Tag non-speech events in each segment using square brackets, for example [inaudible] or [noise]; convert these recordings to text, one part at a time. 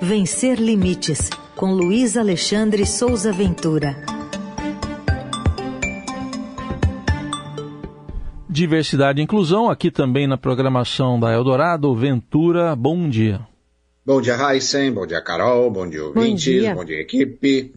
Vencer Limites, com Luiz Alexandre Souza Ventura. Diversidade e inclusão, aqui também na programação da Eldorado. Ventura, bom dia. Bom dia, Heisen. Bom dia, Carol. Bom dia, ouvintes. Bom dia, bom dia equipe.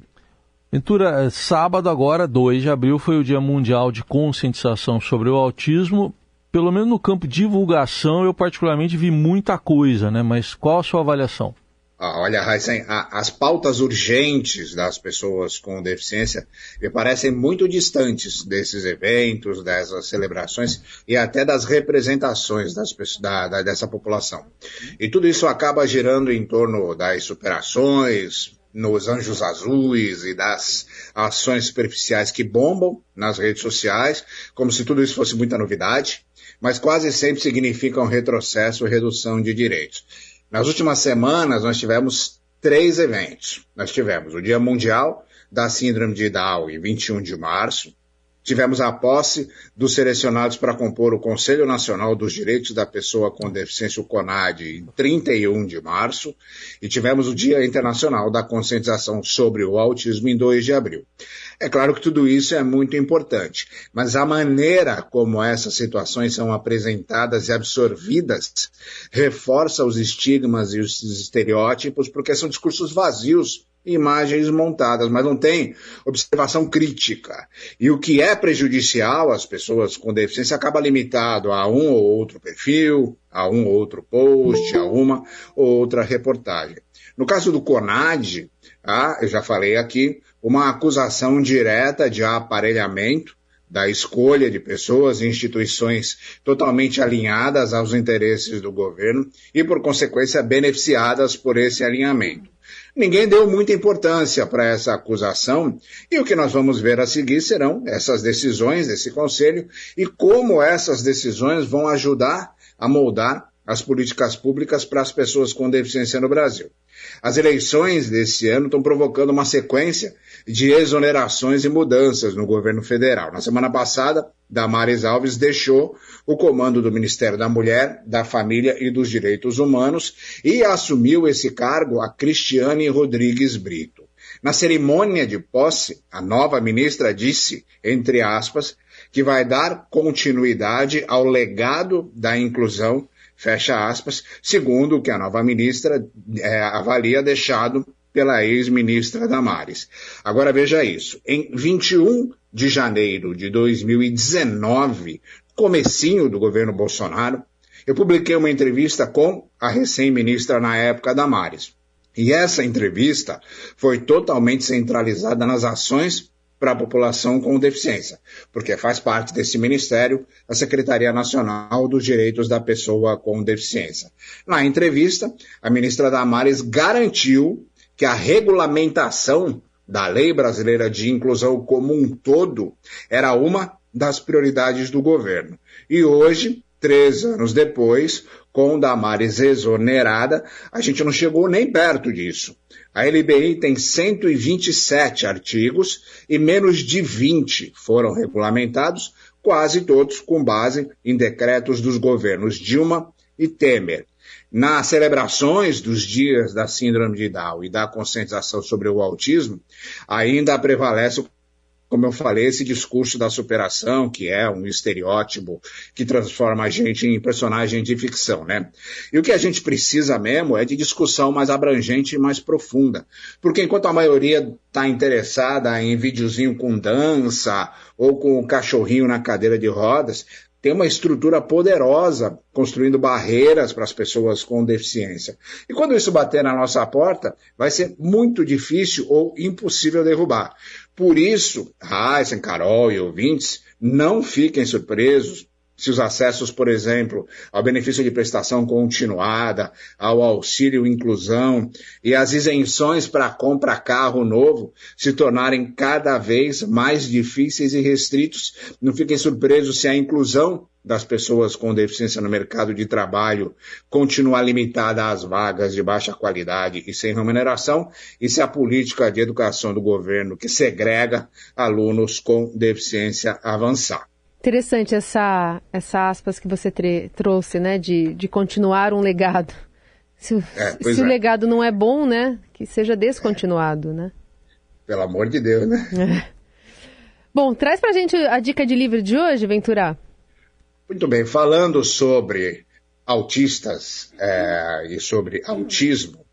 Ventura, é, sábado agora, 2 de abril, foi o Dia Mundial de Conscientização sobre o Autismo. Pelo menos no campo de divulgação, eu particularmente vi muita coisa, né? Mas qual a sua avaliação? Ah, olha, Heisen, as pautas urgentes das pessoas com deficiência me parecem muito distantes desses eventos, dessas celebrações e até das representações das, da, da, dessa população. E tudo isso acaba girando em torno das superações, nos anjos azuis e das ações superficiais que bombam nas redes sociais, como se tudo isso fosse muita novidade, mas quase sempre significam retrocesso e redução de direitos. Nas últimas semanas, nós tivemos três eventos. Nós tivemos o Dia Mundial da Síndrome de Down, em 21 de março. Tivemos a posse dos selecionados para compor o Conselho Nacional dos Direitos da Pessoa com Deficiência, o CONAD, em 31 de março. E tivemos o Dia Internacional da Conscientização sobre o Autismo, em 2 de abril. É claro que tudo isso é muito importante, mas a maneira como essas situações são apresentadas e absorvidas reforça os estigmas e os estereótipos, porque são discursos vazios imagens montadas, mas não tem observação crítica. E o que é prejudicial às pessoas com deficiência acaba limitado a um ou outro perfil, a um ou outro post, a uma ou outra reportagem. No caso do CONAD, ah, eu já falei aqui, uma acusação direta de aparelhamento da escolha de pessoas e instituições totalmente alinhadas aos interesses do governo e, por consequência, beneficiadas por esse alinhamento. Ninguém deu muita importância para essa acusação e o que nós vamos ver a seguir serão essas decisões desse conselho e como essas decisões vão ajudar a moldar as políticas públicas para as pessoas com deficiência no Brasil. As eleições desse ano estão provocando uma sequência de exonerações e mudanças no governo federal. Na semana passada, Damares Alves deixou o comando do Ministério da Mulher, da Família e dos Direitos Humanos e assumiu esse cargo a Cristiane Rodrigues Brito. Na cerimônia de posse, a nova ministra disse, entre aspas, que vai dar continuidade ao legado da inclusão fecha aspas, segundo o que a nova ministra é, avalia deixado pela ex-ministra Damares. Agora veja isso. Em 21 de janeiro de 2019, comecinho do governo Bolsonaro, eu publiquei uma entrevista com a recém-ministra na época Damares. E essa entrevista foi totalmente centralizada nas ações para a população com deficiência, porque faz parte desse ministério a Secretaria Nacional dos Direitos da Pessoa com Deficiência. Na entrevista, a ministra Damares garantiu que a regulamentação da Lei Brasileira de Inclusão como um todo era uma das prioridades do governo. E hoje, três anos depois, com Damares exonerada, a gente não chegou nem perto disso. A LBI tem 127 artigos e menos de 20 foram regulamentados, quase todos com base em decretos dos governos Dilma e Temer. Nas celebrações dos dias da síndrome de Down e da conscientização sobre o autismo, ainda prevalece o como eu falei, esse discurso da superação, que é um estereótipo que transforma a gente em personagem de ficção, né? E o que a gente precisa mesmo é de discussão mais abrangente e mais profunda. Porque enquanto a maioria está interessada em videozinho com dança ou com o cachorrinho na cadeira de rodas, tem uma estrutura poderosa construindo barreiras para as pessoas com deficiência. E quando isso bater na nossa porta, vai ser muito difícil ou impossível derrubar. Por isso, Heisen, Carol e ouvintes, não fiquem surpresos se os acessos, por exemplo, ao benefício de prestação continuada, ao auxílio inclusão e as isenções para compra carro novo se tornarem cada vez mais difíceis e restritos, não fiquem surpresos se a inclusão das pessoas com deficiência no mercado de trabalho continuar limitada às vagas de baixa qualidade e sem remuneração, e se a política de educação do governo que segrega alunos com deficiência avançar. Interessante essa, essa aspas que você trouxe, né, de, de continuar um legado. Se, é, se o é. legado não é bom, né? Que seja descontinuado, né? Pelo amor de Deus, né? É. [laughs] Bom, traz pra gente a dica de livro de hoje, Ventura. Muito bem, falando sobre autistas é, e sobre autismo,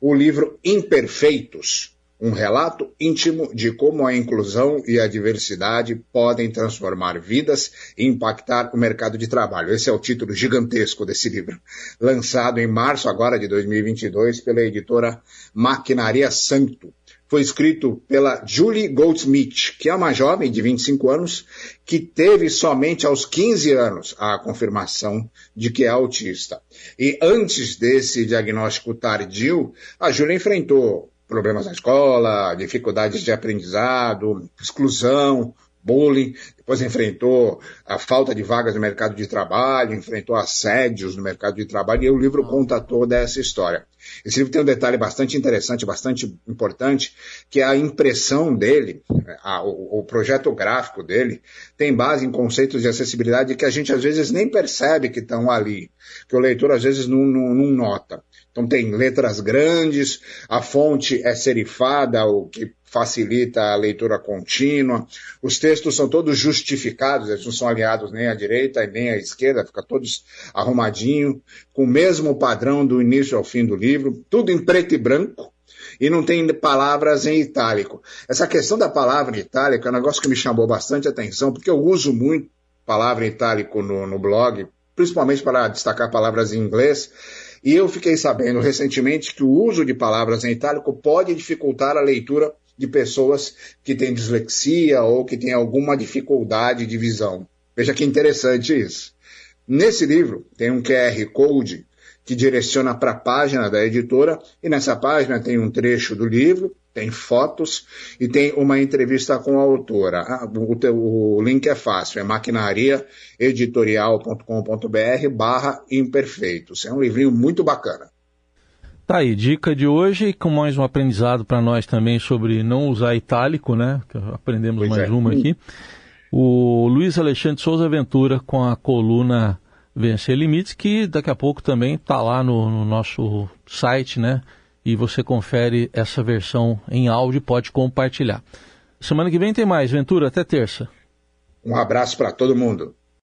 o livro Imperfeitos, um relato íntimo de como a inclusão e a diversidade podem transformar vidas e impactar o mercado de trabalho. Esse é o título gigantesco desse livro, lançado em março agora de 2022 pela editora Maquinaria Santo. Foi escrito pela Julie Goldsmith, que é uma jovem de 25 anos que teve somente aos 15 anos a confirmação de que é autista. E antes desse diagnóstico tardio, a Julie enfrentou problemas na escola, dificuldades de aprendizado, exclusão, bullying, depois enfrentou a falta de vagas no mercado de trabalho, enfrentou assédios no mercado de trabalho, e o livro conta toda essa história. Esse livro tem um detalhe bastante interessante, bastante importante, que é a impressão dele, a, o, o, projeto gráfico dele, tem base em conceitos de acessibilidade que a gente às vezes nem percebe que estão ali, que o leitor às vezes não, não, não nota. Então tem letras grandes, a fonte é serifada, o que facilita a leitura contínua. Os textos são todos justificados, eles não são aliados nem à direita nem à esquerda, fica todos arrumadinho, com o mesmo padrão do início ao fim do livro, tudo em preto e branco. E não tem palavras em itálico. Essa questão da palavra em itálico é um negócio que me chamou bastante atenção, porque eu uso muito palavra em itálico no, no blog, principalmente para destacar palavras em inglês. E eu fiquei sabendo recentemente que o uso de palavras em itálico pode dificultar a leitura de pessoas que têm dislexia ou que têm alguma dificuldade de visão. Veja que interessante isso. Nesse livro tem um QR Code que direciona para a página da editora e nessa página tem um trecho do livro, tem fotos e tem uma entrevista com a autora. Ah, o, o, link é fácil, é maquinariaeditorial.com.br barra imperfeitos. É um livrinho muito bacana. Tá aí, dica de hoje, com mais um aprendizado para nós também sobre não usar itálico, né? Aprendemos pois mais é. uma aqui. O Luiz Alexandre Souza Ventura com a coluna Vencer Limites, que daqui a pouco também está lá no, no, nosso site, né? E você confere essa versão em áudio e pode compartilhar. Semana que vem tem mais, Ventura, até terça. Um abraço para todo mundo.